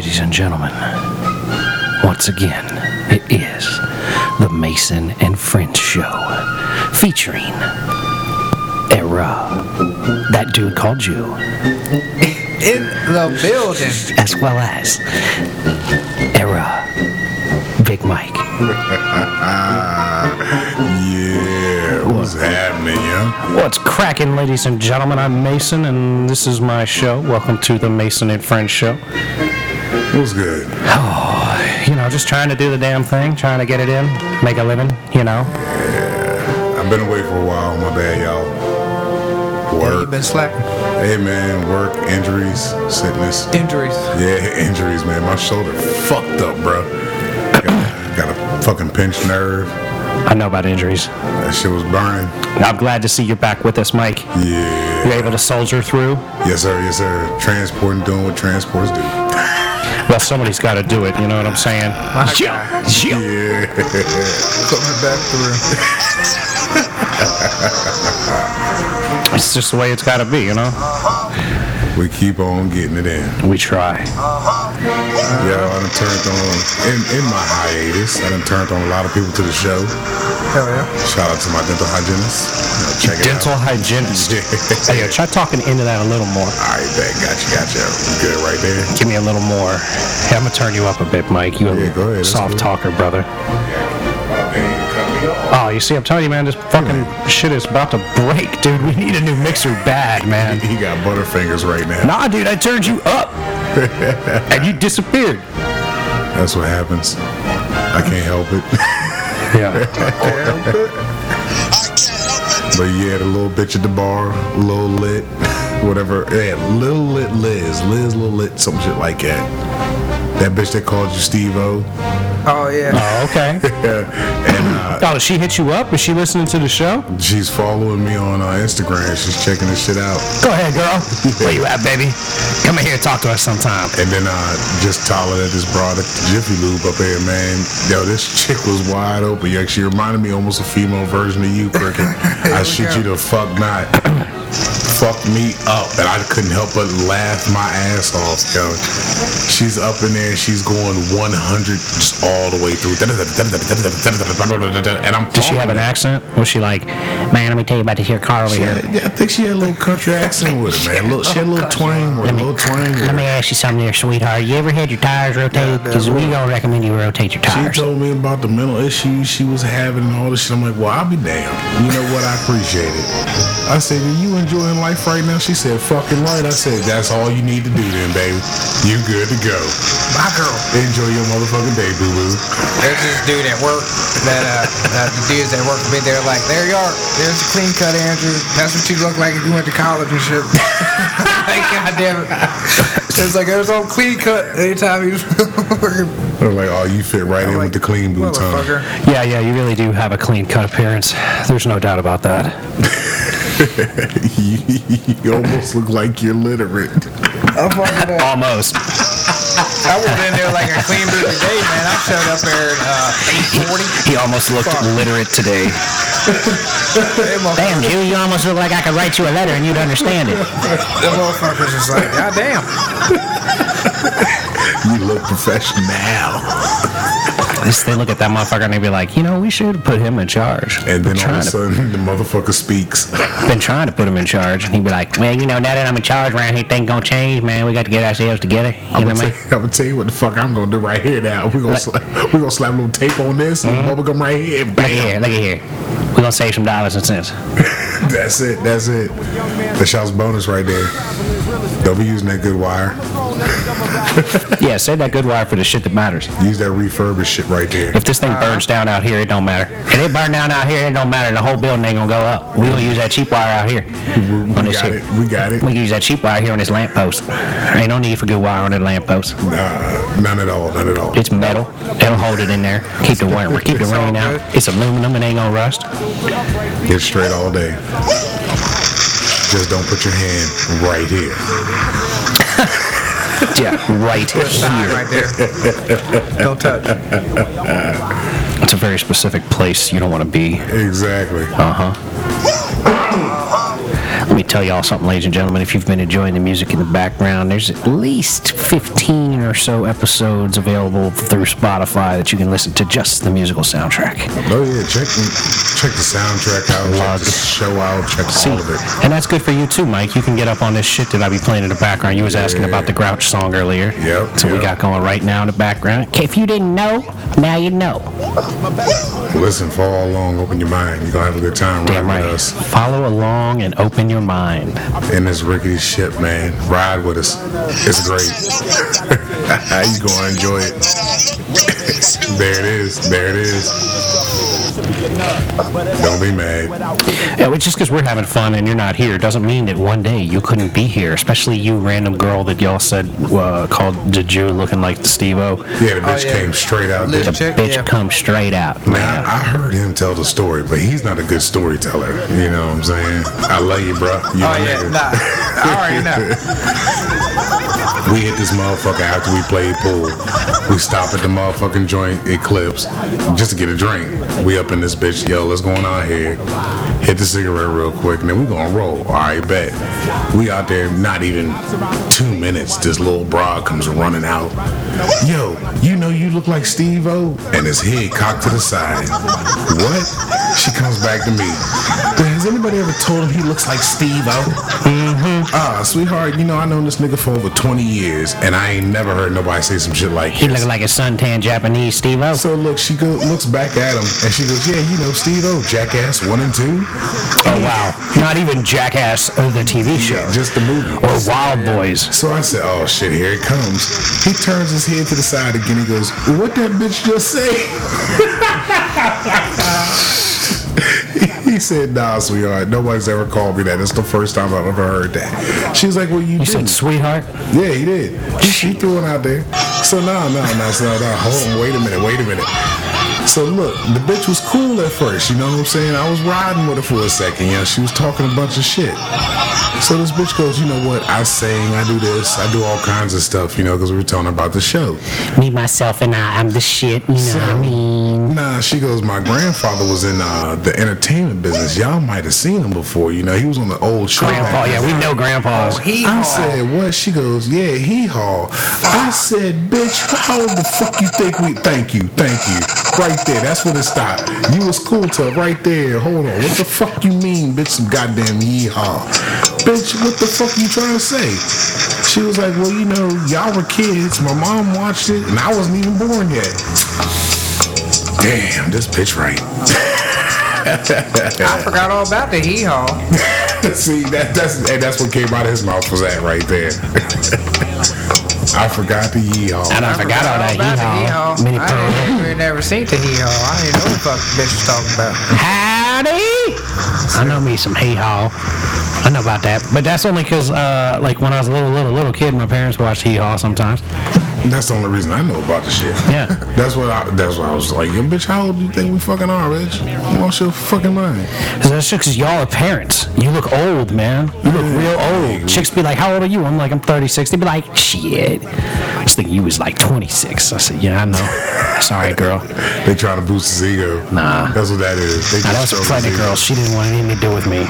ladies and gentlemen, once again, it is the Mason and Friends Show featuring Era, that dude called you, In the building. as well as Era, Big Mike. Yeah, what's happening, yo? What's cracking, ladies and gentlemen? I'm Mason, and this is my show. Welcome to the Mason and Friends Show. What's good? You know, just trying to do the damn thing, trying to get it in, make a living, you know. Yeah, I've been away for a while. My bad, y'all. You Work. been slacking. Hey, man, work, injuries, sickness. Injuries. Yeah, injuries, man. My shoulder fucked up, bro. Got, got a fucking pinched nerve. I know about injuries. That shit was burning. I'm glad to see you're back with us, Mike. Yeah. You're able to soldier through. Yes, sir. Yes, sir. Transporting, doing what transports do. Well, somebody's got to do it. You know what I'm saying? My guy. Yeah. Coming back through. It's just the way it's got to be. You know. We keep on getting it in. We try. Uh-huh. Yeah, I done turned on, in, in my hiatus, I done turned on a lot of people to the show. Hell yeah. Shout out to my dental hygienist. You know, check it Dental out. hygienist. Hey, yo, try talking into that a little more. All right, bet. Gotcha, gotcha. You good right there? Give me a little more. Hey, I'm gonna turn you up a bit, Mike. You a Yeah, go ahead, soft cool. talker, brother. Oh, you see, I'm telling you, man, this fucking shit is about to break, dude. We need a new mixer bad, man. He got butterfingers right now. Nah, dude, I turned you up, and you disappeared. That's what happens. I can't help it. Yeah. But yeah, the little bitch at the bar, Lil Lit, whatever. Yeah, little Lit Liz. Liz little Lit, some shit like that. That bitch that called you Steve O. Oh yeah. Oh, okay. and uh, Oh, she hit you up? Is she listening to the show? she's following me on uh, Instagram. She's checking this shit out. Go ahead, girl. Where you at, baby? Come in here and talk to us sometime. And then uh, just holler at this broad at the Jiffy Lube up here, man. Yo, this chick was wide open. You actually reminded me almost a female version of you, Cricket. I shit you the fuck not. Fucked me up, and I couldn't help but laugh my ass off, yo. She's up in there, she's going 100 just all the way through. And I'm Did she have an accent? Was she like, man, let me tell you about this here car over here. Yeah, I think she had a little country accent with her, man. Little, she had a little twang, with a little twang. Let me ask you something there, sweetheart. You ever had your tires rotated? Because we don't recommend you rotate your tires. She told me about the mental issues she was having and all this shit. I'm like, well, I'll be damned. You know what? I appreciate it. I said, are you enjoying life right now? She said, fucking right. I said, that's all you need to do then, baby. You good to go. My girl. Enjoy your motherfucking day, boo boo. There's this dude at work that uh, the dudes at work with me, they're like, there you are. There's a clean cut Andrew. That's what you look like if you went to college and shit. like, God damn it. It's like there's no clean cut anytime you I'm like, oh, you fit right in with the clean boots, huh? Yeah, yeah, you really do have a clean cut appearance. There's no doubt about that. you, you almost look like you're literate. I'm Almost. I was in there like a clean boot today, man. I showed up there at uh, 840. He almost looked literate today. Damn, Jew, you almost look like I could write you a letter and you'd understand it. that motherfucker's just like, God damn. You look professional. Least they look at that motherfucker and they be like, you know, we should put him in charge. And then all of a to- sudden, the motherfucker speaks. been trying to put him in charge, and he'd be like, Well, you know, now that I'm in charge around here, things gonna change, man. We got to get ourselves together. You I'm know gonna, what I tell, mean? I'm gonna tell you what the fuck I'm gonna do right here now. We're gonna, sla- we gonna slap a little tape on this and mm-hmm. bubble gum right here. Look at here, look at here. We're gonna save some dollars and cents. That's it. That's it. The shot's bonus right there. Don't be using that good wire. yeah, save that good wire for the shit that matters. Use that refurbished shit right there. If this thing burns down out here, it don't matter. If it burn down out here, it don't matter. The whole building ain't gonna go up. We gonna use that cheap wire out here. We, on we this got here. it. We got it. We can use that cheap wire here on this lamppost. Ain't no need for good wire on that lamppost. Nah, none at all. None at all. It's metal. It'll hold it in there. Keep the rain, keep the rain out. It's aluminum. It ain't gonna rust. Get straight all day. Just don't put your hand right here. Yeah, right here. right there. Don't touch. It's a very specific place you don't want to be. Exactly. Uh huh. Me tell y'all something, ladies and gentlemen. If you've been enjoying the music in the background, there's at least 15 or so episodes available through Spotify that you can listen to just the musical soundtrack. Oh yeah, check check the soundtrack out, check the show out, check all of it. And that's good for you too, Mike. You can get up on this shit that I be playing in the background. You was asking about the Grouch song earlier. Yep, So we got going right now in the background. If you didn't know, now you know. Listen, follow along, open your mind. You're gonna have a good time Damn right. with us Follow along and open your mind. In this rickety ship, man. Ride with us. It's great. you gonna enjoy it. there it is. There it is. Don't be mad. Yeah, well, just because we're having fun and you're not here doesn't mean that one day you couldn't be here. Especially you, random girl that y'all said uh, called the Jew looking like Steve-O. Yeah, the bitch yeah. came straight out Little there. chick, Bitch, yeah. come straight out, Man, man. I, I heard him tell the story, but he's not a good storyteller. You know what I'm saying? I love you, bro. You Oh my yeah, nigga. nah. I already know. We hit this motherfucker after we played pool. We stop at the motherfucking joint Eclipse just to get a drink. We up in this bitch, yo, what's going on here. Hit the cigarette real quick, and then we gonna roll. All right, bet. We out there, not even two minutes. This little broad comes running out. Yo, you know you look like Steve O, and his head cocked to the side. What? She comes back to me. Has anybody ever told him he looks like Steve O? Mm-hmm. Ah, sweetheart, you know I known this nigga for over 20 years, and I ain't never heard nobody say some shit like He this. looking like a suntan Japanese Steve-O. So look, she go looks back at him, and she goes, "Yeah, you know Steve O, Jackass one and two, Oh wow, not even Jackass of the TV show yeah, just the movie." or Wild Boys. So I said, "Oh shit, here it comes." He turns his head to the side again. He goes, "What that bitch just say?" he said, "Nah, sweetheart, nobody's ever called me that. It's the first time I've ever heard that." She was like, "Well, you, You did." said sweetheart. Yeah, he did. She threw it out there. So no, no, no, so no. Hold on, wait a minute, wait a minute. So look, the bitch was cool at first, you know what I'm saying? I was riding with her for a second, you know, she was talking a bunch of shit. So this bitch goes, you know what, I sing, I do this, I do all kinds of stuff, you know, because we were talking about the show. Me, myself, and I. I'm the shit. You know what I mean? Nah, she goes, my grandfather was in uh, the entertainment business. Y'all might have seen him before, you know, he was on the old show. Grandpa. Yeah, we know grandpas. He I said, what? She goes, yeah, hee haw. I said, bitch, how the fuck you think we, thank you, thank you. Right there, that's when it stopped. You was cool till right there. Hold on, what the fuck you mean, bitch, some goddamn yeehaw. Bitch, what the fuck you trying to say? She was like, well, you know, y'all were kids. My mom watched it, and I wasn't even born yet. Damn, this bitch right. I forgot all about the hee haw. See, that, that's and that's what came out of his mouth was that right there. I forgot the yeehaw. And I forgot all that about the hee hee-haw. Minnie I pearl. ain't even never seen the hee haw. I didn't know what the fuck the bitch was talking about. Howdy! I know me some hee haw. I know about that, but that's only because, uh, like, when I was a little, little, little kid, my parents watched hee haw sometimes. That's the only reason I know about the shit. Yeah. That's what I. That's what I was like. Yo, bitch, how old do you think we fucking are, bitch? Lost your fucking mind. Cause that's just because y'all are parents. You look old, man. You look real old. Chicks be like, "How old are you?" I'm like, "I'm 36." They be like, "Shit." I was thinking you was like 26. I said, "Yeah, I know." Sorry, girl. They trying to boost his ego. Nah. That's what that is. They Now, that was a pregnant girl. She didn't want anything to do with me.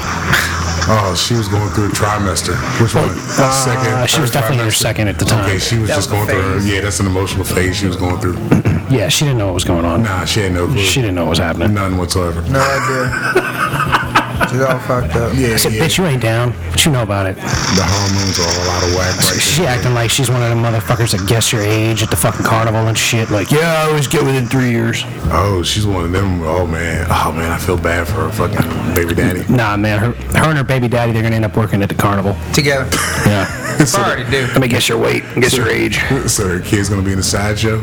Oh, she was going through a trimester. Which one? Uh, she was third definitely in her second at the time. Okay, she was That just was going through her. Yeah, that's an emotional phase she was going through. Yeah, she didn't know what was going on. Nah, she had no clue. She didn't know what was happening. None whatsoever. No idea. She's all fucked up. Yeah, I said, yeah. "Bitch, you ain't down. What you know about it?" The hormones are all out of whack right She there. acting like she's one of them motherfuckers that guess your age at the fucking carnival and shit. Like, yeah, I always get within three years. Oh, she's one of them. Oh man. Oh man, I feel bad for her fucking baby daddy. Nah, man, her, her and her baby daddy, they're gonna end up working at the carnival. Together. Yeah. I already do. Let me guess your weight, guess your age. So her kid's gonna be in the sideshow.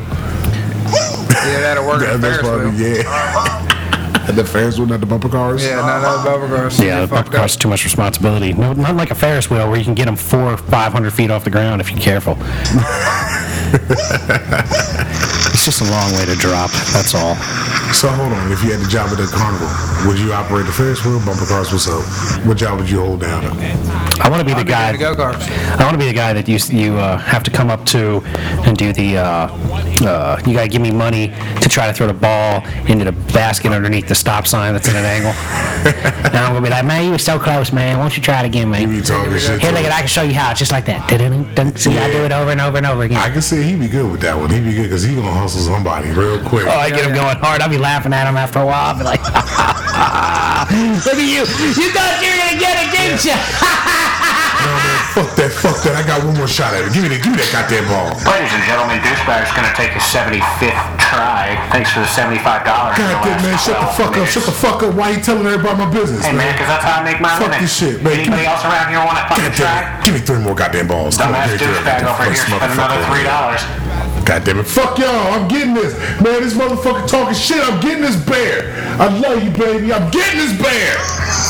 Yeah, that'll work. That- that's probably wheel. yeah. Uh-huh. the Ferris wheel, not the bumper cars. Yeah, no, the bumper cars. Yeah, the bumper car's too much responsibility. No, not like a Ferris wheel where you can get them four or five hundred feet off the ground if you're careful. It's just a long way to drop. That's all. So hold on, if you had the job at the carnival, would you operate the Ferris wheel, bumper cars, what's up? What job would you hold down? I want to be the guy. The. I want to be the guy that you you uh, have to come up to and do the. Uh, uh, you gotta give me money to try to throw the ball into the basket underneath the stop sign that's at an angle. and I'm gonna be like, man, you were so close, man. Won't you try it again, You man? be talking shit. Here, to look him. at I can show you how. It's just like that. See, I do it over and over and over again. I can see he'd be good with that one. He'd be good because he gonna counsel somebody real quick. Oh, I get him going hard. I'll be laughing at him after a while. I'll be like, look at you. You thought you were going to get it, didn't you? no, man, fuck that, fuck that. I got one more shot at it. Give me, the, give me that goddamn ball. Ladies and gentlemen, Douchebag's going to take his 75th try. Thanks for the $75. God damn, man, shut the fuck minutes. up. Shut the fuck up. Why you telling everybody my business, Hey, man, because that's how I make my fuck living. Fuck this shit, man. Anybody else around here want to fucking try? Give me three more goddamn balls. Dumbass Douchebag over here spent another $3. God damn it. Fuck y'all. I'm getting this. Man, this motherfucker talking shit. I'm getting this bear. I love you, baby. I'm getting this bear.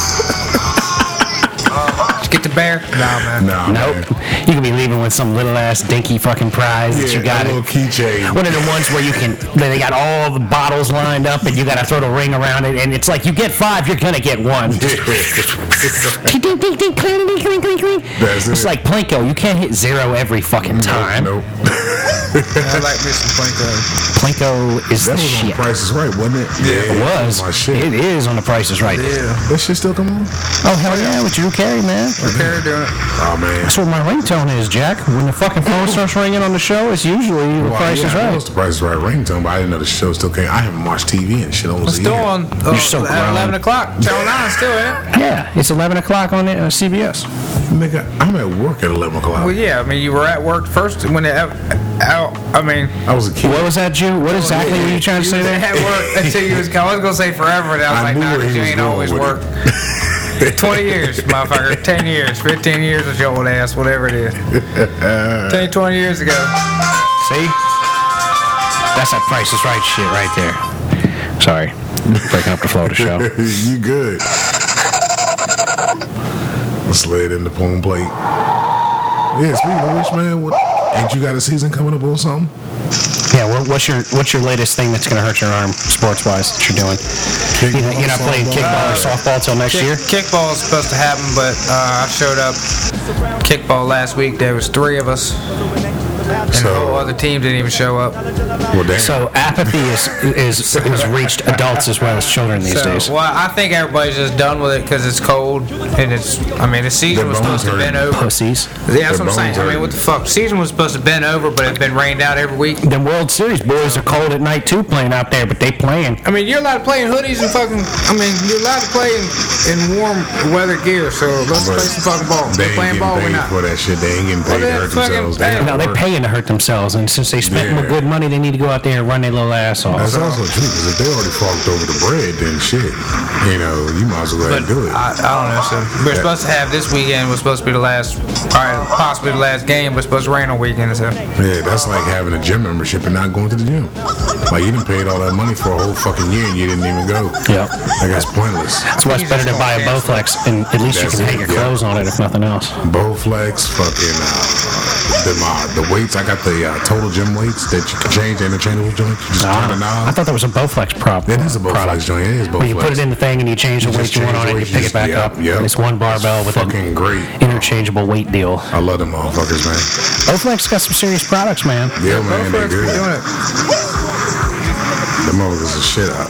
Just get the bear. Nah, man. Nah, Nope. man. You could be leaving with some little ass dinky fucking prize that you got that it. little keychain. One of the ones where you can, where they got all the bottles lined up and you got to throw the ring around it, and it's like you get five, you're gonna get one. That's It's it. like Plinko. You can't hit zero every fucking time. Nope. I like me some Plinko. Plinko is That the was on shit. Price is Right, wasn't it? Yeah, It was. Oh, my shit. It is on the prices right. Yeah. That shit still come on? Oh hell yeah, with Drew Carey, man. Carey doing it. Oh man. That's what my ringtone is, Jack. When the fucking phone starts ringing on the show, it's usually the price yeah, is right. it's the Price is Right ringtone, but I didn't know the show still came. I haven't watched TV and shit almost It's a still year. on uh, You're so at 11 o'clock. Channel 9 still in. Yeah, it's 11 o'clock on uh, CBS. Nigga, I'm at work at 11 o'clock. Well, yeah. I mean, you were at work first when it out. I mean, I was a kid. What was that, Jew? What exactly were you trying to you say was there? at work until you was. I was gonna say forever, and I was I like, knew nah, where 'cause you was ain't always with worked. it. 20 years, motherfucker. 10 years, 15 years with your old ass, whatever it is. 10, 20 years ago. See? That's that price is right shit right there. Sorry. Breaking up the flow of the show. you good. Let's lay it in the phone plate. Yeah, speaking of which, man, what, ain't you got a season coming up or something? Yeah, what, what's your what's your latest thing that's going to hurt your arm sports wise that you're doing? You you're not playing kickball or softball till next Kick, year? kickball is supposed to happen, but uh, I showed up kickball last week. There was three of us, and the So- whole other team didn't even show up. Well, damn. So apathy is is has reached adults as well as children these So, days. well, I think everybody's just done with it because it's cold and it's. I mean, the season Their was supposed to have been over. Pussies. Yeah, that's Their what I'm saying. bones I mean, what the fuck? Season was supposed to have been over, but it's been rained out every week. The World Series boys are cold at night too, playing out there, but they playing. I mean, you're allowed to play in hoodies and fucking. I mean, you're allowed to play in, in warm weather gear. So let's But play some fucking ball. They We're ain't playing getting ball. We're paid not. for that shit. They ain't getting paid Well, to hurt themselves. They hey, No, they're paying to hurt themselves, and since they spent Yeah. good money, they need to go out there and run their little ass off. That's also true, because if they already forked over the bread, then shit, you know, you might as well But do it. I, I don't know. So we're Yeah. supposed to have this weekend. Was supposed to be the last, all right, possibly the last game. Was supposed to rain on weekend. So Yeah, that's like having a gym membership and not going to the gym. Like you done paid all that money for a whole fucking year and you didn't even go. Yep. Like that's pointless. That's why it's better to buy a Bowflex, and at least you That's can hang your yeah. clothes on it if nothing else. Bowflex, fucking uh, the uh, the weights. I got the uh, total gym weights that you can change interchangeable joints. You just turn the I thought that was a Bowflex prop. It is a Bowflex product. joint. It is Bowflex. Where you put it in the thing and you change the You weight just you want on it, and you weight, pick it back just- up. yep, yep. It's one barbell with fucking an great. interchangeable weight deal. I love them motherfuckers, man. Bowflex got some serious products, man. Yeah, man, they Bowflex be good. doing it. The motherfuckers are shit out.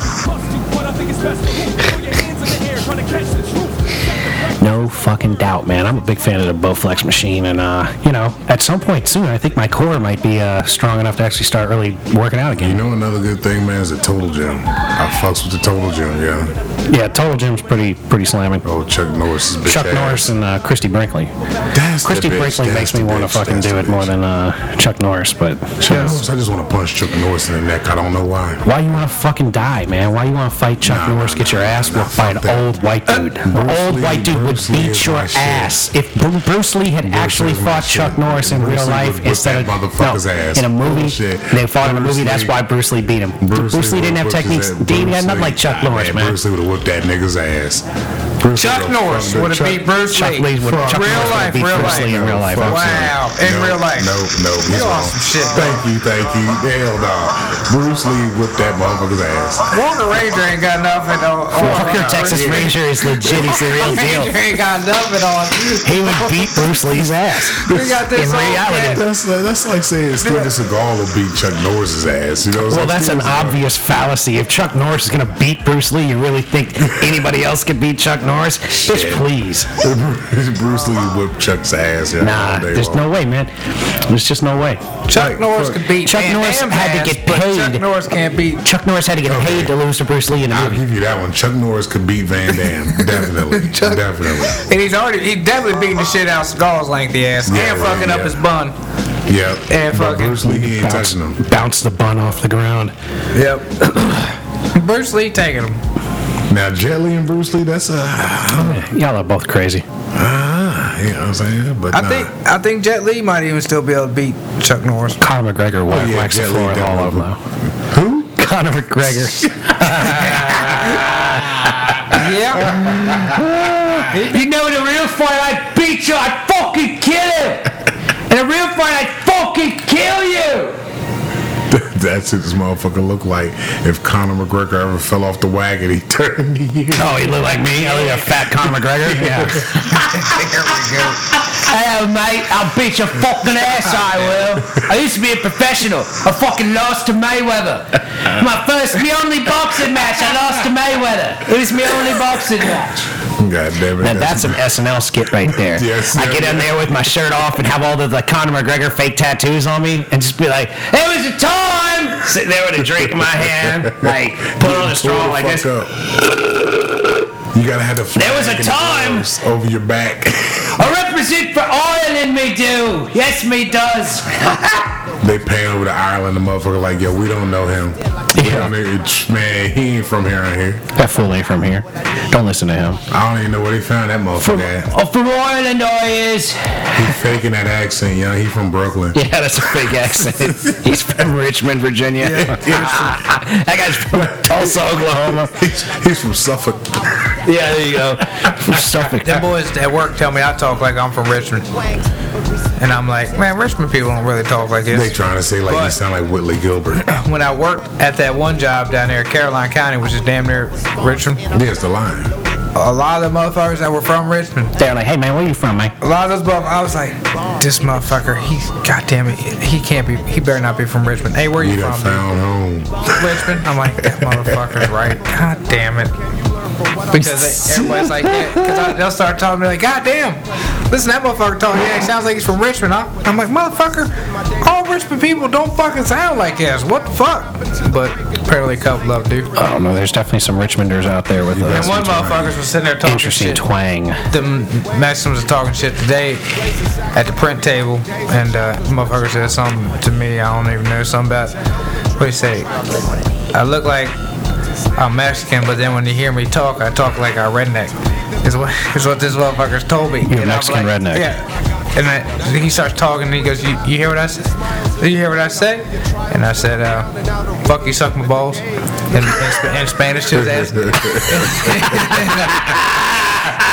Fucking doubt, man. I'm a big fan of the Bowflex machine, and uh, you know, at some point soon, I think my core might be uh, strong enough to actually start really working out again. You know another good thing, man, is the Total Gym. I fucks with the Total Gym, yeah. Yeah, Total Gym's pretty pretty slamming. Oh, Chuck Norris's bitch Chuck ass. Norris and uh, Christie Brinkley. That's Christie Brinkley makes me want to fucking do it more than uh, Chuck Norris, but Chuck Norris, I just want to punch Chuck Norris in the neck. I don't know why. why you want to fucking die, man? Why you want to fight Chuck Nah, Norris, get your ass nah, whooped by an that. old white dude? An old Lee- white dude would Bruce Lee beat is your my shit. ass. If Bruce Lee had actually fought Chuck shit. Norris in Bruce real life instead of no, ass. in a movie, they fought in a movie. That's why Bruce Lee beat him. Bruce, Lee didn't have techniques. ass. He had Bruce nothing like Chuck Norris, man. That nigga's ass. Bruce Chuck Norris would have beat Bruce Chuck Lee. Lee would- Chuck real Norris would life, beat real Bruce life. Lee in real life, Wow, no. in No, real life. No, no, he's You lost some shit, bro. Thank you, thank you. Hell no. Bruce Lee whipped that motherfucker's ass. Walker Ranger ain't got nothing on. on Walker on- Texas Ranger is legit. He's the real deal. Ranger ain't got nothing on. He would beat Bruce Lee's ass. We got this In reality. That's like, that's like saying Steven Seagal will beat Chuck Norris's ass. You know Well, saying? that's an obvious fallacy. If Chuck Norris is going to beat Bruce Lee, you really think anybody else could beat Chuck Norris? Bitch, please. Bruce Lee whipped Chuck's ass. Yeah, Nah, there's long. no way, man. There's just no way. Chuck Like, Norris fuck. could beat Chuck Van Norris Damme's had to get but Chuck paid. Norris can't beat. Chuck Norris had to get paid to lose to Bruce Lee in a I'll give you that one. Chuck Norris could beat Van Damme. Definitely. Chuck- Definitely. And he's already, he definitely beating the shit out of Seagal's lengthy ass Yeah, and right, fucking up his bun. Yep. And But fucking- Bruce Lee, he ain't Bounce, touching him. bounce the bun off the ground. Yep. Bruce Lee taking him. Now, Jet Li and Bruce Lee, that's a. Y'all are both crazy. Ah, you know what I'm saying? But I nah. think I think Jet Li might even still be able to beat Chuck Norris. Conor McGregor Oh, whack, yeah, whacks the Jet Li floor all over definitely. though. Who? Conor McGregor. Yeah. you know, in a real fight, I'd beat you. I'd fucking kill you. In a real fight, I'd fucking kill you. That's what this motherfucker look like. If Conor McGregor ever fell off the wagon, he turned to you. Oh, he look like me? I look like a fat Conor McGregor? Yeah. there we go. Hello, mate. I'll beat your fucking ass, I will. I used to be a professional. I fucking lost to Mayweather. My first, my only boxing match, I lost to Mayweather. It was my only boxing match. God damn it. Now, that's an SNL skit right there. Yes, I get in there with my shirt off and have all the, the Conor McGregor fake tattoos on me and just be like, it was a time! Sitting there with a drink in my hand, like, put on a straw like this. up. You gotta have the There was a flag and the time. over your back. I represent for Ireland, me do. Yes, me does. they pan over to Ireland. The motherfucker like, yo, we don't know him. We Yeah. don't know- Man, he ain't from here. Right here. That fool ain't from here. Don't listen to him. I don't even know where they found that motherfucker at. Oh, from Ireland, I is. He faking that accent, yo. He from Brooklyn. Yeah, that's a fake accent. He's from Richmond, Virginia. Yeah, that guy's from Tulsa, Oklahoma. He's, he's from Suffolk. Yeah, there you go. From Suffolk. Them boys at work tell me I talk like I'm from Richmond. And I'm like, man, Richmond people don't really talk like this. They trying to say like you sound like Whitley Gilbert. When I worked at that one job down there in Caroline County, which is damn near Richmond, There's the line. a lot of the motherfuckers that were from Richmond, They're like, hey man, where you from, man? a lot of those motherfuckers, I was like, this motherfucker, he's, goddamn it, he can't be, he better not be from Richmond. Hey, where you You from? dude? found home. Richmond. I'm like, that motherfucker's right. God damn it. Because everybody's like, yeah, because they'll start talking to me like, God damn, listen, that motherfucker talking, yeah, he sounds like he's from Richmond, huh? I'm like, motherfucker, all Richmond people don't fucking sound like us. What the fuck? But apparently a couple of them do. I don't know. There's definitely some Richmonders out there with us. And uh, one motherfucker was sitting there talking interesting shit. twang. the Maxims are talking shit today at the print table, and uh, motherfucker said something to me. I don't even know something about. What he say? I look like I'm Mexican, but then when you hear me talk, I talk like a redneck. Is what is what this motherfucker's told me. You're a And Mexican like, redneck. Yeah. And I, then he starts talking, and he goes, "You, you hear what I said? You hear what I say?" And I said, uh, "Fuck you, suck my balls." In, in, in Spanish to his ass.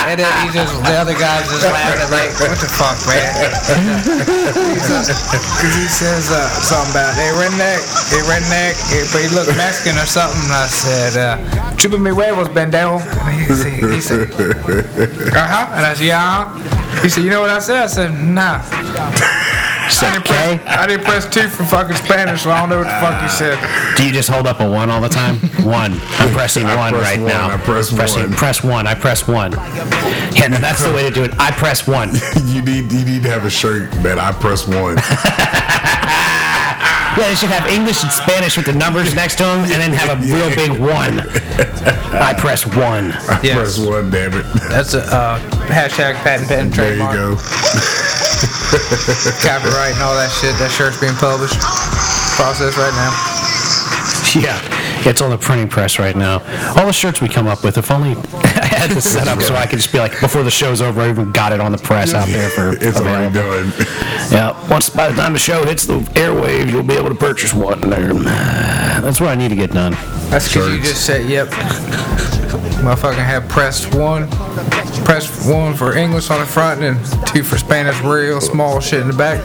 And then he just, the other guys just laughing like, what the fuck, man? Because he says uh, something about, hey, redneck, hey, redneck, hey, but he looked Mexican or something. I said, uh, chupa mi huevos, pendejo. And He said, he said uh-huh. And I said, yeah. He said, you know what I said? I said, nah. I didn't, press, I didn't press two for fucking Spanish, so I don't know what the fuck you said. Do you just hold up a one all the time? One. I'm pressing I one press right one, now. I press Pressing, one. Press one. I press one. Yeah, no, that's the way to do it. I press one. you need you need to have a shirt that I press one. Yeah, they should have English and Spanish with the numbers next to them, and then have a real big one. I press one. I Yes. press one, damn it. That's a uh, hashtag patent pen There you go. Copyright and all that shit. That shirt's being published. Process right now. Yeah, it's on the printing press right now. All the shirts we come up with, if only I had this set up so I could just be like, before the show's over, I even got it on the press out there for It's already available. done. Yeah, once by the time the show hits the airwaves, you'll be able to purchase one there. That's what I need to get done. That's because you just said, yep. Motherfucking had press one, press one for English on the front and two for Spanish, real small shit in the back.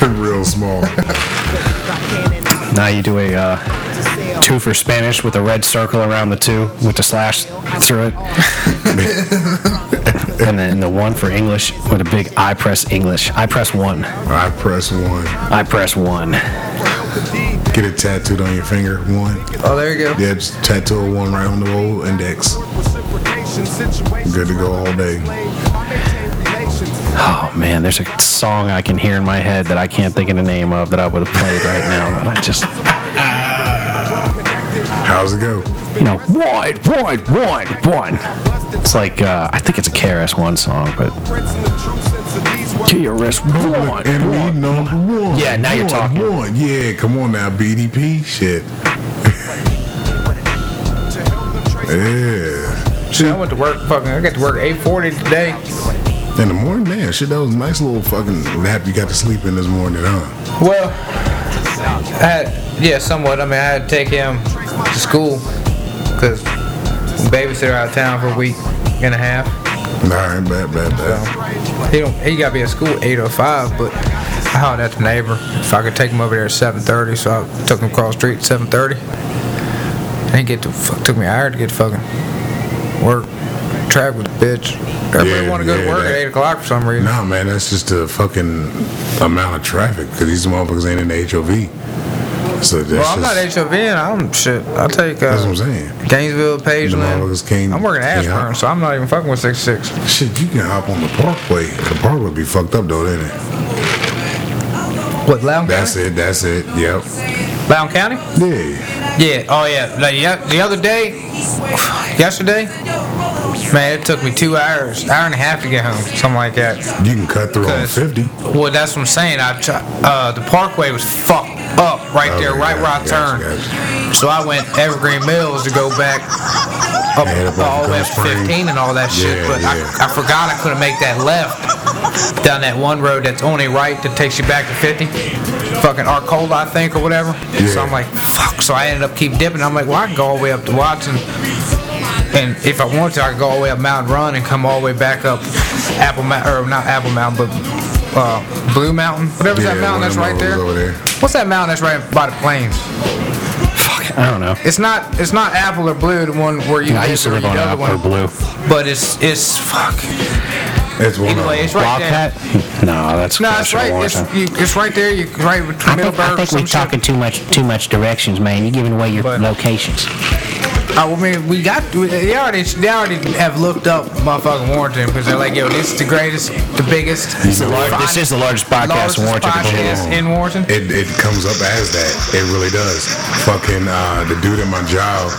Real small. Now you do a uh, two for Spanish with a red circle around the two with the slash through it. and then the one for English with a big I press English. I press one. I press one. I press one. Get it tattooed on your finger. One. Oh, there you go. Yeah, just tattoo a one right on the old index. Good to go all day. Oh man, there's a song I can hear in my head that I can't think of the name of that I would have played right now. But I just, How's it go? you know, one, one, one, one. It's like uh, I think it's a KRS One song, but KRS One. And we number one. Yeah, now you're One, talking. One. Yeah, come on now, BDP. Shit. yeah. Shit, I went to work. Fucking, I got to work 8:40 today. In the morning, man, shit, that was a nice little fucking nap you got to sleep in this morning, huh? Well, I had, yeah, somewhat. I mean, I had to take him to school because babysitter out of town for a week and a half. All right, bad, bad, So bad. He don't. He got to be at school at 8:05, but I hollered at the neighbor if I could take him over there at 7:30. So I took him across the street at 7:30. And he get to fuck, took me an hour to get to fucking work. Traffic was a bitch. Everybody Yeah, want to go yeah, to work that- at 8 o'clock for some reason. Nah, man, that's just the fucking amount of traffic because these motherfuckers ain't in the HOV. So that's Well, I'm not just, HOV. and I'm shit. I take uh, That's what I'm saying. Gainesville, Pageland. motherfuckers I'm working at Ashburn, so I'm not even fucking with 66. Shit, you can hop on the parkway. The parkway be fucked up though, isn't it? What, Loudoun That's County? it. That's it. Yep. Loudoun County? Yeah. Yeah. Oh, yeah. Like, yeah. The other day, yesterday, man, it took me two hours, hour and a half to get home, something like that. You can cut through on 'Cause- 50. Well, that's what I'm saying. I uh, the Parkway was fucked up right there, Okay, right where I gotcha, turned. gotcha, So I went Evergreen Mills to go back up up all the way up Gulf to Springs. 15 and all that shit. But yeah. I, I forgot I couldn't make that left down that one road that's only right that takes you back to 50. Fucking Arcola, I think, or whatever. So I'm like, fuck. So I ended up keep dipping. I'm like, well, I can go all the way up to Watson. And if I want to, I can go all the way up Mountain Run and come all the way back up Apple Mountain, or not Apple Mountain, but uh, Blue Mountain. Whatever's that mountain that's right there. over there. What's that mountain that's right by the plains? Fuck, I don't know. It's not. It's not Apple or Blue, the one where you. I used to live, live on the other Apple or. Blue. But it's it's fuck. It's one Anyway, of it's them. right there. Wildcat? No, that's No, it's right. It's, you, it's right there. You right between I think, I think we're shit. talking too much too much directions, man. You're giving away your But- locations. I mean, we got. They already. They already have looked up motherfucking Warrenton because they're like, yo, this is the greatest, the biggest. This is the lar- this is the largest podcast in largest Warrenton. podcast in Warrenton. It, it comes up as that. It really does. Fucking uh, the dude at my job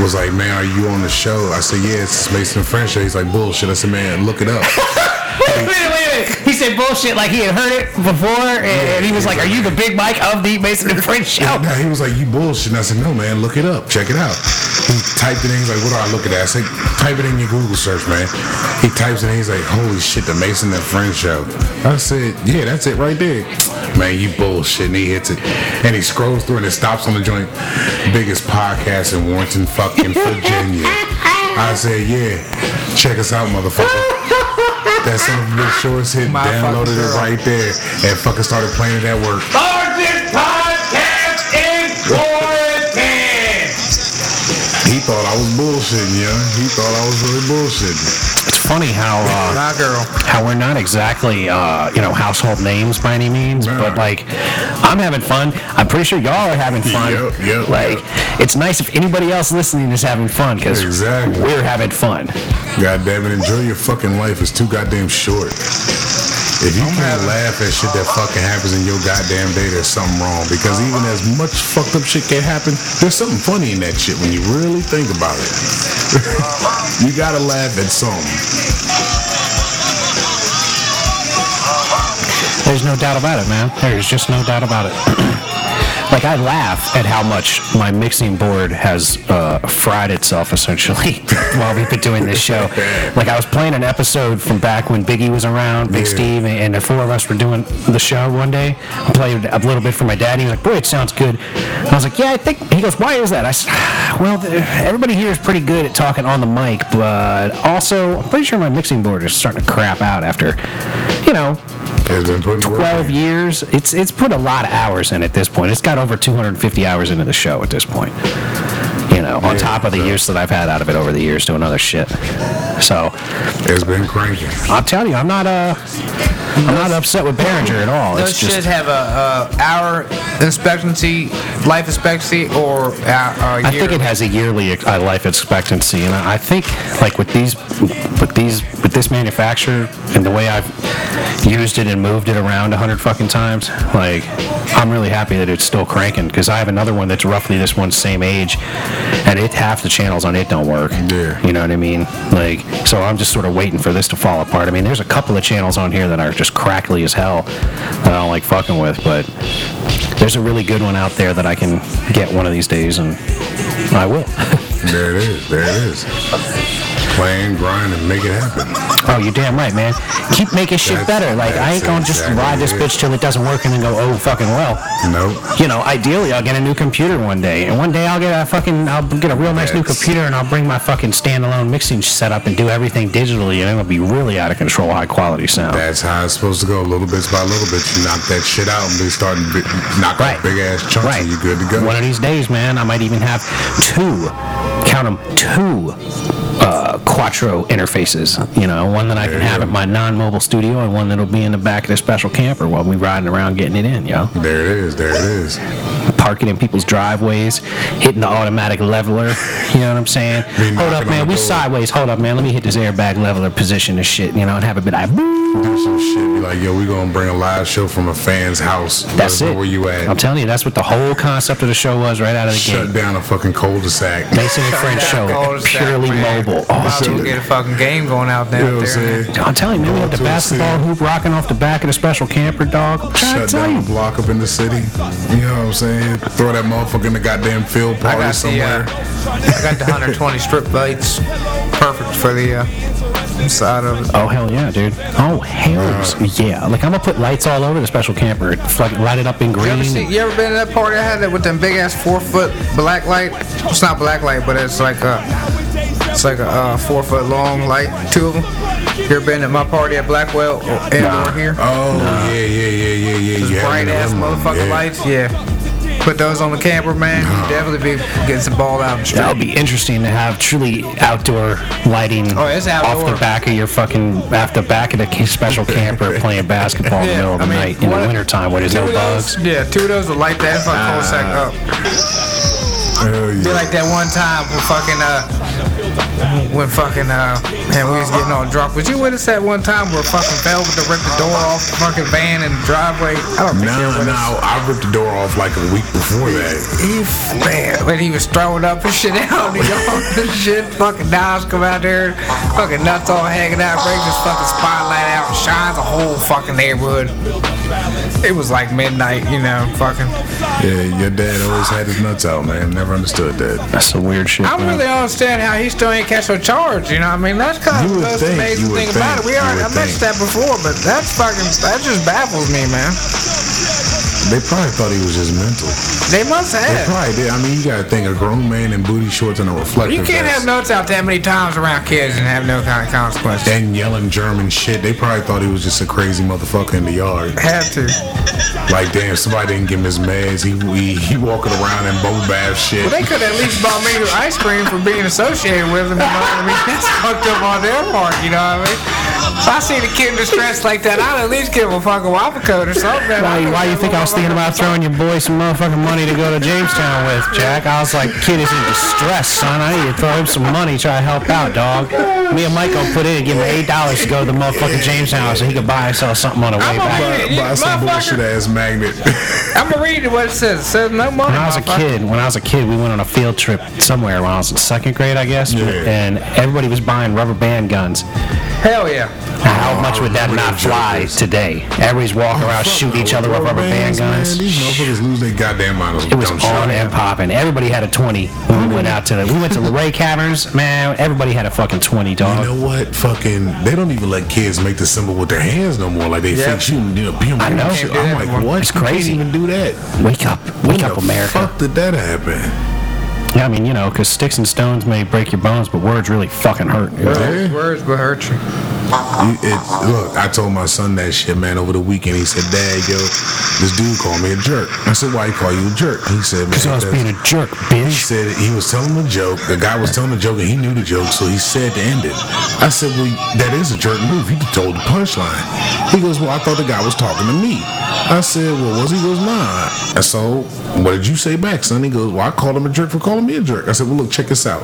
was like, "Man, are you on the show?" I said, "Yeah, it's Mason Friends." He's like, "Bullshit." I said, "Man, look it up." Wait a minute, wait a minute. He said bullshit like he had heard it before, and, and he was like, "Are you the big Mike of the Mason and Friends show?" No, he was like, "You bullshit." And I said, "No, man, look it up. Check it out." He typed it in. He's like, "What do I look at?" I said, "Type it in your Google search, man." He types it in. He's like, "Holy shit, the Mason and Friends show." I said, "Yeah, that's it right there." Man, you bullshit. And he hits it, and he scrolls through and it stops on the joint. Biggest podcast in Warrenton, fucking Virginia. I said, "Yeah, check us out, motherfucker." That son of a bitch shorts hit, My downloaded it right there, and fucking started playing it at work. Largest podcast in Warrenton. He thought I was bullshitting, yeah. He thought I was really bullshitting. It's funny how uh, girl. how we're not exactly uh, you know household names by any means, Nah. but like I'm having fun. I'm pretty sure y'all are having fun. Yep, yep, like yep. it's nice if anybody else listening is having fun because Exactly. we're having fun. God damn it, enjoy your fucking life. It's too goddamn short. If you can't laugh at shit that fucking happens in your goddamn day, there's something wrong. Because uh, even as uh, much fucked up shit can happen, there's something funny in that shit when you really think about it. you gotta laugh at something. There's no doubt about it, man. There's just no doubt about it. like I laugh at how much my mixing board has uh, fried itself essentially while we've been doing this show. Like I was playing an episode from back when Biggie was around, Big Yeah. Steve, and, and the four of us were doing the show one day. I played a little bit for my dad. He was like, "Boy, it sounds good." I was like, "Yeah, I think." He goes, "Why is that?" I said, "Well, everybody here is pretty good at talking on the mic, but also I'm pretty sure my mixing board is starting to crap out after, you know, Has been putting 12 in. years. It's it's put a lot of hours in at this point. It's got over 250 hours into the show at this point. You know, on Yeah, top of the so- use that I've had out of it over the years doing other shit. So It's been cranking. I'll tell you, I'm not uh, I'm not upset with Behringer at all. Those It's just should have a, a hour expectancy, life expectancy, or a, a year. I think it has a yearly uh, life expectancy, and I I think like with these, with these, with this manufacturer and the way I've used it and moved it around a hundred fucking times, like I'm really happy that it's still cranking because I have another one that's roughly this one's same age, and it half the channels on it don't work. Yeah. You know what I mean? Like, so I'm just sort of waiting for this to fall apart. I mean, there's a couple of channels on here that are just crackly as hell that I don't like fucking with, but there's a really good one out there that I can get one of these days, and I will. There it is. There it is. Plan, grind, and make it happen. oh, you're damn right, man. Keep making shit That's- better. Like, I ain't gonna just ride this it. bitch till it doesn't work and then go, oh, fucking well. Nope. You know, ideally, I'll get a new computer one day, and one day I'll get a fucking, I'll get a real nice new computer, and I'll bring my fucking standalone mixing setup and do everything digitally, and it'll be really out of control, high quality sound. That's how it's supposed to go. Little bits by little bit. You knock that shit out and they start big, knock Right. big ass chunks Right. and you're good to go. One of these days, man, I might even have two, count them, two Quattro interfaces. You know, one that I can have go. at my non-mobile studio, and one that'll be in the back of the special camper while we're riding around getting it in. Yo, There it is. There it is. parking in people's driveways, hitting the automatic leveler. You know what I'm saying? Be Hold up, man. We door. sideways. Hold up, man. Let me hit this airbag leveler position and shit. You know, and have a bit of. Do some shit. Be like, yo, we gonna bring a live show from a fan's house. Let That's it. Where you at? I'm telling you, that's what the whole concept of the show was right out of the Shut gate. Shut down a fucking cul-de-sac. Mason and Friends show, purely man. mobile. Might Oh, as well dude. get a fucking game going out You there. know what I'm there. saying? I'm telling you, man, we have the Go to a basketball hoop rocking off the back of the special camper, dog. Shut to tell down a block up in the city. You know what I'm saying? Throw that motherfucker in the goddamn field I party got the somewhere. uh, I got the 120 strip lights, perfect for the uh, inside of it. Oh hell yeah, dude! Oh hell yeah! Like I'm gonna put lights all over the special camper, fucking light it up in You ever, see, green. you ever been to that party I had that with them big ass four foot black light? It's not black light, but it's like a it's like a uh, four foot long light, two of them. You ever been at my party at Blackwell or indoor here? Oh yeah, yeah, yeah, yeah, yeah. Those You had bright me ass motherfucking yeah. lights, yeah. Put those on the camper, man. You definitely be getting some ball out in the street. That would be interesting to have truly outdoor lighting Oh, it's outdoor. off the back of your fucking off the back of the special camper playing basketball in the middle of the I mean, night in the what- wintertime where there's no bugs. yeah, two of those will light that fucking cul-de-sac up. Hell Be like that one time when fucking uh the when fucking uh man we was getting all drunk. Was you with us that one time where fucking Velvet to rip the door off the fucking van in the driveway? I don't think you Nah, were with us. I ripped the door off like a week before that. He man, when he was throwing up and shit out in the yard and shit, fucking knives come out there, fucking nuts all hanging out, brings his fucking spotlight out and shines a whole fucking neighborhood. It was like midnight, you know, fucking. Yeah, your dad always had his nuts out, man. Never understood that. That's some weird shit. I don't man. really understand how he still ain't catch no charge. You know, what I mean, that's kind of the most think, amazing thing about it. We are, I mentioned that before, but that's fucking that just baffles me, man. They probably thought he was just mental. They must have. They probably did. I mean, you gotta think a grown man in booty shorts and a reflective You can't vest have notes out that many times around kids and have no kind of consequences. and yelling German shit. They probably thought he was just a crazy motherfucker in the yard. Have to. Like, damn, somebody didn't give him his meds. He he, he walking around in bubble bath shit. Well, they could at least bought me the ice cream for being associated with them. You know I mean? That's fucked up on their part. You know what I mean? If I see the kid in distress like that, I'd at least give him a fucking waffle cone or something. Why, why you think I was thinking about throwing your boy some motherfucking money to go to Jamestown with, Jack? I was like, kid is in distress, son. I need to throw him some money, try to help out, dog. Me and Mike gonna put in and give him eight dollars to go to the motherfucking Jamestown so he could buy himself something on the way I'm back. okay. Buy, buy some bullshit ass magnet. I'm gonna read what it says. It says no money. When I was a kid, when I was a kid, we went on a field trip somewhere when I was in second grade, I guess, Yeah. and everybody was buying rubber band guns. Hell yeah. How much would that not fly today? Everybody's walking around Fuck shooting each other with rubber band bands, man, guns. These motherfuckers lose their goddamn minds. It was on and popping. Everybody had a 20 when we went out to the, we went to Luray Caverns. Man, everybody had a fucking 20, dog. You know what? Fucking, they don't even let kids make the symbol with their hands no more. Like they Yeah. fake shooting, you know, pew, I know. Shit. I'm like, what? It's You can't crazy. even do that. Wake up. Wake When up, the America. Fuck did that happen? Yeah, I mean, you know, because sticks and stones may break your bones, but words really fucking hurt. know? Words will hurt you. You- It, look, I told my son that shit, man, over the weekend. He said, Dad, yo, this dude called me a jerk. I said, Why he call you a jerk? He said, Man, Because I was being a jerk, bitch. He said he was telling a joke. The guy was telling a joke, and he knew the joke, so he said to end it. I said, "Well, that is a jerk move. You told the punchline." He goes, "Well, I thought the guy was talking to me." I said, "Well, was he?" He goes, "Nah." And so, what did you say back, son? He goes, "Well, I called him a jerk for calling me a jerk." I said, "Well, look, check this out.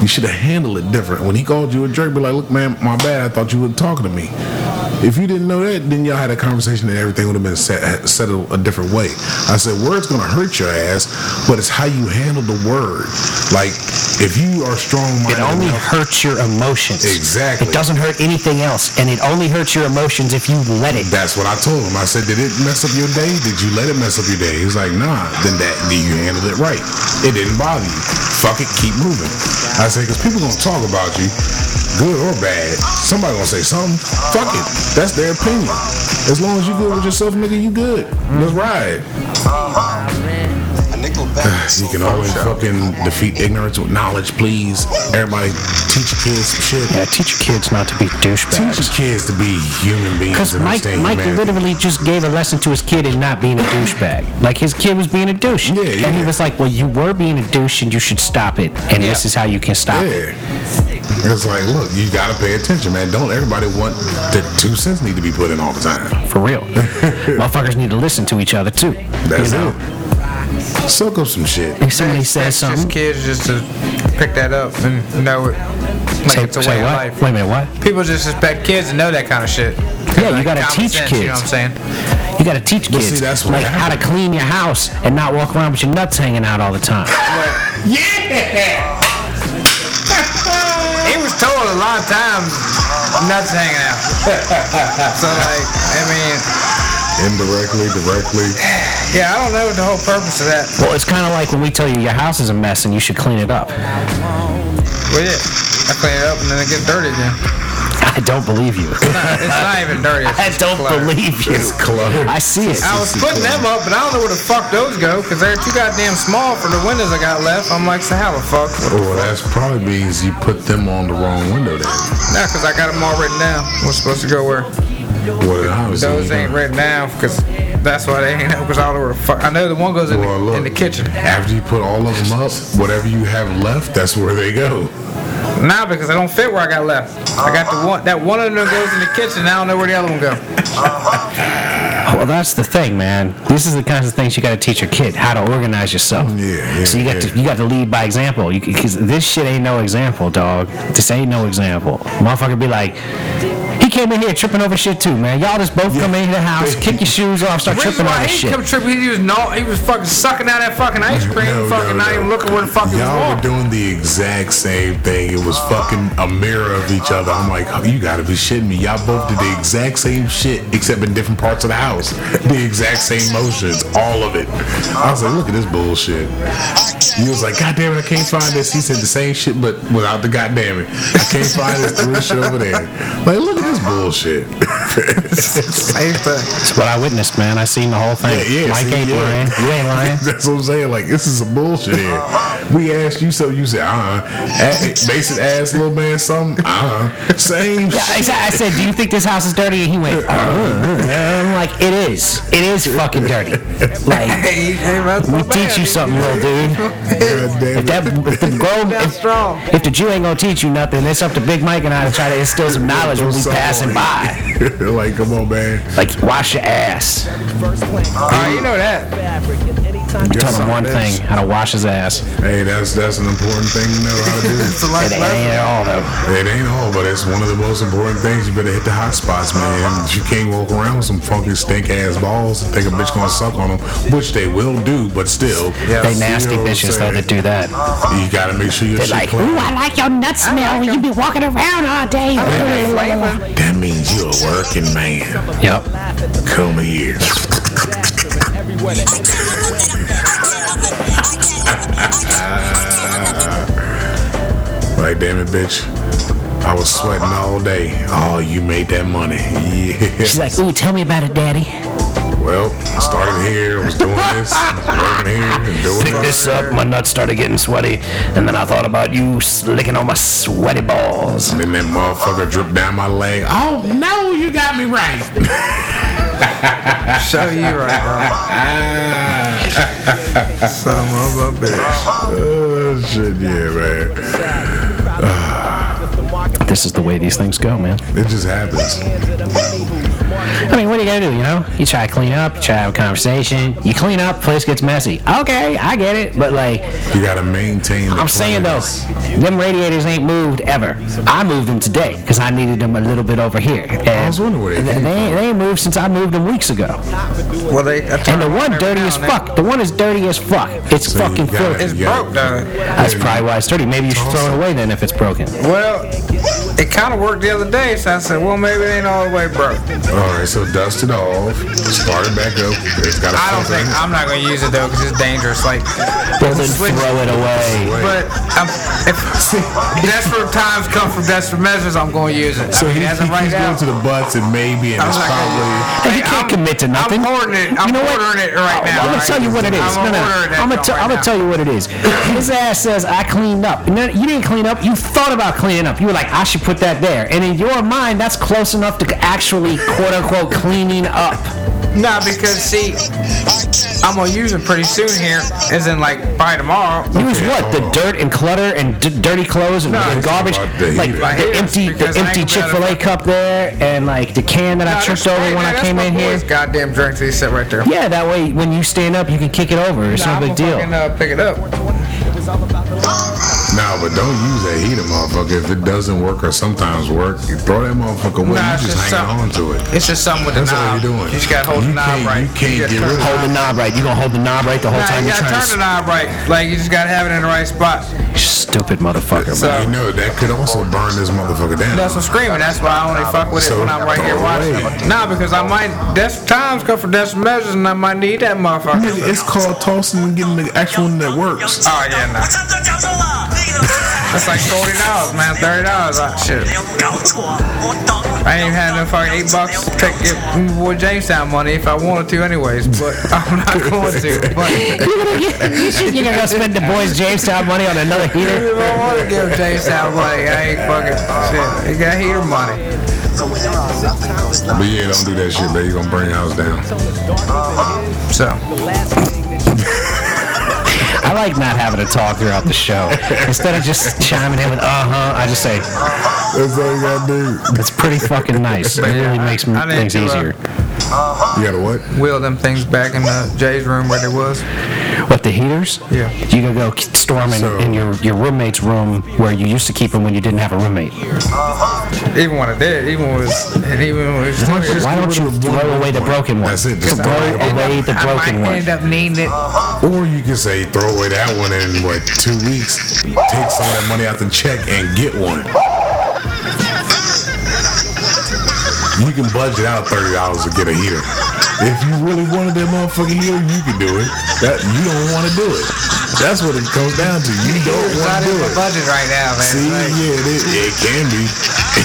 You should have handled it different. When he called you a jerk, be like, look, man, my bad. I thought you were talking to me." If you didn't know that, then y'all had a conversation and everything would have been set, settled a different way. I said, words gonna hurt your ass, but it's how you handle the word. Like, if you are strong minded, It only hurts your emotions. Exactly. It doesn't hurt anything else, and it only hurts your emotions if you let it. that's what I told him. I said, did it mess up your day? Did you let it mess up your day? He was like, nah. Then that, then you handled it right. It didn't bother you. Fuck it, keep moving. I said, because people gonna talk about you, good or bad. Somebody gonna say something. Fuck it. That's their opinion. As long as you good with yourself, nigga, you good. Let's ride. You can always fucking defeat ignorance with knowledge, please. Everybody, teach your kids some shit. Yeah, teach your kids not to be Teach douchebags. your kids to be human beings Because and Mike, Mike humanity. literally just gave a lesson to his kid in not being a douchebag. Like his kid was being a douche, Yeah, and he was like, "Well, you were being a douche, and you should stop it. And this is how you can stop it." Yeah. It's like, look, you gotta pay attention, man. Don't everybody want the two cents need to be put in all the time. For real, motherfuckers need to listen to each other too. That's you know? it. Soak up some shit. If somebody says That's just something, kids just to pick that up and know it. Like say, it's a say way of what? life. Wait a minute, what? People just expect kids to know that kind of shit. Yeah, you Like gotta teach sense, kids. You know what I'm saying? You got to teach But kids see, that's like how to clean your house and not walk around with your nuts hanging out all the time. Yeah! Lot of times nuts hanging out. so like, I mean, Indirectly, directly. yeah, I don't know the whole purpose of that. Well, it's kind of like when we tell you your house is a mess and you should clean it up. Well, yeah, I clean it up and then it gets dirty again. I don't believe you. It's not even dirty. It's I don't clutter. believe you. It's cluttered. I see it. I was putting them up, but I don't know where the fuck those go because they're too goddamn small for the windows I got left. I'm like, so how the fuck? Oh, well, that's probably means you put them on the wrong window then. No, because I got them all written down. What's supposed to go where? Well, obviously. Those ain't written down because that's why they ain't up because I don't know where the fuck. I know the one goes in, Well, the, look, in the kitchen. After you put all of them up, whatever you have left, that's where they go. Nah, because I don't fit where I got left. I got the one that one of them goes in the kitchen. I don't know where the other one go. Uh-huh. Well, that's the thing, man. This is the kinds of things you got to teach your kid how to organize yourself. Yeah, yeah, So you got yeah. to you got to lead by example. Because this shit ain't no example, dog. This ain't no example. Motherfucker be like, he came in here tripping over shit too, man. Y'all just both come in the house, kick your shoes off, start Reason tripping why over he shit. come tripping, he was no, he was fucking sucking out that fucking ice cream, No, fucking no, not no. even looking where the fuck he was Y'all were doing the exact same thing. It was fucking a mirror of each other. I'm like, oh, you gotta be shitting me. Y'all both did the exact same shit, except in different parts of the house. The exact same motions, all of it. I was like, look at this bullshit. He was like, God damn it, I can't find this. He said the same shit, but without the goddamn it. I can't find this through shit over there. Like, look at this bullshit. Same thing. That's what I witnessed, man. I seen the whole thing. Yeah, yeah, Mike see, ain't yeah. lying. You ain't lying. That's what I'm saying. Like, this is some bullshit here. We asked you so you said, uh uh Basic ass little man something. Uh uh Same Yeah, I shit. said, I said, do you think this house is dirty? And he went, uh, I'm like, it is. It is fucking dirty. Like, Hey, hey, we teach you something, little dude. God damn If, that, if the grown, That's if, strong. if the Jew ain't gonna teach you nothing, it's up to Big Mike and I to try to instill some knowledge when we Sorry. Passing by. like, come on, man. Like, wash your ass. Oh, you know that. You tell him one thing: how to wash his ass. Hey, that's that's an important thing to know how to do. It's a life It lesson. ain't all though. It ain't all, but it's one of the most important things. You better hit the hot spots, man. You can't walk around with some funky stink ass balls and think a bitch gonna suck on them, which they will do, but still. Yeah. They You nasty know what I'm bitches though saying? that do that. You gotta make sure your They're like, clean. ooh, I like your nut smell when you be walking around all day. That means you're a working man. Yep. Come here. Like, eh. ah. damn it, bitch. I was sweating all day. Oh, you made that money. Yeah. She's like, ooh, tell me about it, daddy. Well, I started here, I was doing this, working here, and doing Pick this up, my nuts started getting sweaty, and then I thought about you licking on my sweaty balls. And then that motherfucker dripped down my leg. Oh, no, you got me right. Show you right, bro. Son of a bitch. Oh, shit, yeah, man. This is the way these things go, man. It just happens. I mean, what are you gonna do? You know, you try to clean up, you try to have a conversation. You clean up, place gets messy. Okay, I get it, but like, You gotta maintain the I'm saying though, them radiators ain't moved ever. I moved them today because I needed them a little bit over here. And I was wondering where they they, came they, ain't- moved since I moved them weeks ago. Well, they. I And the one every dirty as fuck. The one is dirty as fuck. It's So fucking gotta- filthy. It's Yeah. broke, though. That's probably why it's dirty. Maybe you should throw it away then if it's broken. Well, it kind of worked the other day, so I said, well, maybe it ain't all the way broke. All right, so dust it off, start it back up. It's got a I don't think. I'm not gonna use it though, because it's dangerous. Like, Well, then switch- throw it away. but um, if desperate times come from desperate measures, I'm gonna use it. So I mean, he, as of he's right now, going to the butts and maybe, and I'm it's probably. use it. Hey, you can't I'm- commit to nothing. I'm ordering it. I'm You know what? ordering it right now. I'm gonna tell you what it is. I'm no, no. I'm gonna, joint tell, I'm right gonna tell you what it is. His ass says I cleaned up. No, you didn't clean up. You thought about cleaning up. You were like, I should put that there. And in your mind, that's close enough to actually quote unquote cleaning up. Nah, because see, I'm gonna use it pretty soon here, as in like by tomorrow. Use Okay, what? The on. dirt and clutter and d- dirty clothes and, No, and garbage, like the empty, the empty Chick gonna Fil A be able to- cup there, and like the can that I Nah, tripped over when I came in here. boy's Goddamn drinks they sit right there. Yeah, that way when you stand up, you can kick it over. It's Nah, no I'm big deal. Fucking, uh, pick it up. Nah, but don't use that heater, motherfucker. If it doesn't work or sometimes work, you throw that motherfucker away. Nah, you just just hanging on to it. It's just something with the knob. That's all you're doing. You just gotta hold You the knob can't- right. you can't gotta get turn rid it. of Hold the knob right. You gonna hold the knob right the whole Nah, time you you're gotta trying turn to. the knob right. Like you just gotta have it in the right spot. Stupid motherfucker, So- man. You know that could also burn this motherfucker down. That's what I'm screaming. That's why I only fuck with it So, when I'm right here throw it watching. away. Nah, because I might. That's times come for desperate measures, and I might need that motherfucker. It's called tossing and getting the actual one that works. Oh yeah, nah. That's like forty dollars, man. Thirty dollars. Ah, shit. I ain't even had no fucking eight bucks to take get my boy Jamestown money if I wanted to, anyways. But I'm not going to. But You're gonna, get, you're gonna go spend the boys Jamestown money on another heater. I want to give Jamestown money, I ain't fucking shit. They got heater money. But yeah, don't do that shit, man. You're gonna burn your house down. So I like not having to talk throughout the show. Instead of just chiming in with uh huh, I just say That's all you gotta do. it's pretty fucking nice. It really makes I things to, uh, easier. You gotta what? wheel them things back in uh, Jay's room where they was. What the heaters? Yeah. You gonna go k- storm in, So- in your your roommate's room where you used to keep them when you didn't have a roommate. Even when I did, even when it was, and even when it was. Why don't you throw away the broken one? That's it. Just Throw throw it away the I might one. end up needing it. Or you can say throw away that one in what two weeks, take some of that money out the check and get one. You can budget out thirty dollars to get a heater. If you really wanted that motherfucking heater, you can do it. That you don't want to do it. That's what it comes down to. You don't It's want to in do my it. budget right now, man. See, Like, yeah, it, it can be.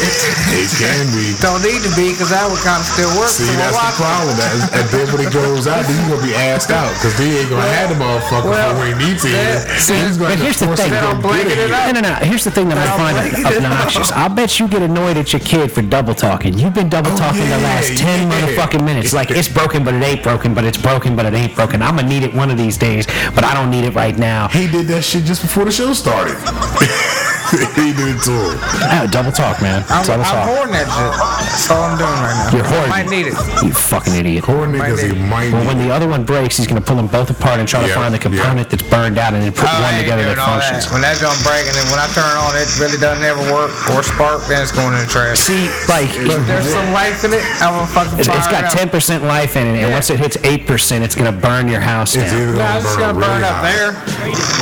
it can be. Don't need to be because that would kind of still work. See, that's the problem. That is, and then when it goes out, then you gonna be asked out because they ain't gonna have the motherfucker well, for where he needs to. See, he's gonna but here's the thing. him to They'll go blanket get it it. No, no, no. Here's the thing that I find obnoxious. I'll bet you get annoyed at your kid for double talking. You've been double Oh, talking the yeah, last 10 yeah. motherfucking minutes. Like, it's broken, but it ain't broken, but it's broken, but it ain't broken. I'm gonna need it one of these days, but I don't need it right now. He did that shit just before the show started. he did it to him. Double talk, man. I'm, double I'm talk. hoarding that shit. That's all I'm doing right now. You're hoarding. Might need it. You fucking idiot. Poor niggas, he might Well, when the other one breaks, he's gonna pull them both apart and try to Yeah, find the yeah. component that's burned out and then put I one ain't together that functions. that. When that don't break and then when I turn it on, it really doesn't ever work or spark, then it's going in the trash. See, like, But if there's some life in it, I'm gonna fucking it's, fire it's got 10% life in it, and Yeah. once it hits 8%, it's gonna burn your house It's down. either No, gonna it's just burn, gonna burn really up hot, there.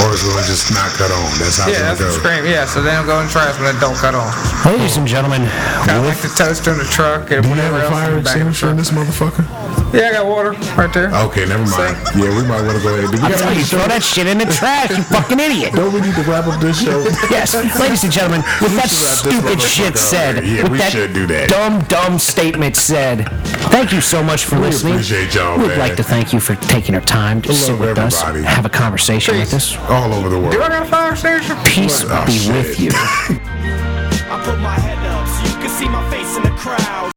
or it's gonna just not cut on. That's how Yeah, it's that's gonna the go. scream. Yeah, so they don't go in the trash when it don't cut on. Ladies and gentlemen, Kind of like the toaster in the truck and Do you have a else fire in the back of extinguisher in this motherfucker? Yeah, I got water right there. Okay, never mind. Yeah, we might want to go ahead. Do I got tell you, throw that shit in the trash, you fucking idiot. Don't we need to wrap up this show? Yes, ladies and gentlemen, with that should wrap this stupid shit said, Yeah, with we that should do that. dumb, dumb statement said, thank you so much for We listening. appreciate y'all, We'd man. like to thank you for taking our time to We sit love with us, everybody. have a conversation with us. All over the world. Do I got a fire extinguisher? Peace Oh, be shit. With you. I put my head up so you can see my face in the crowd.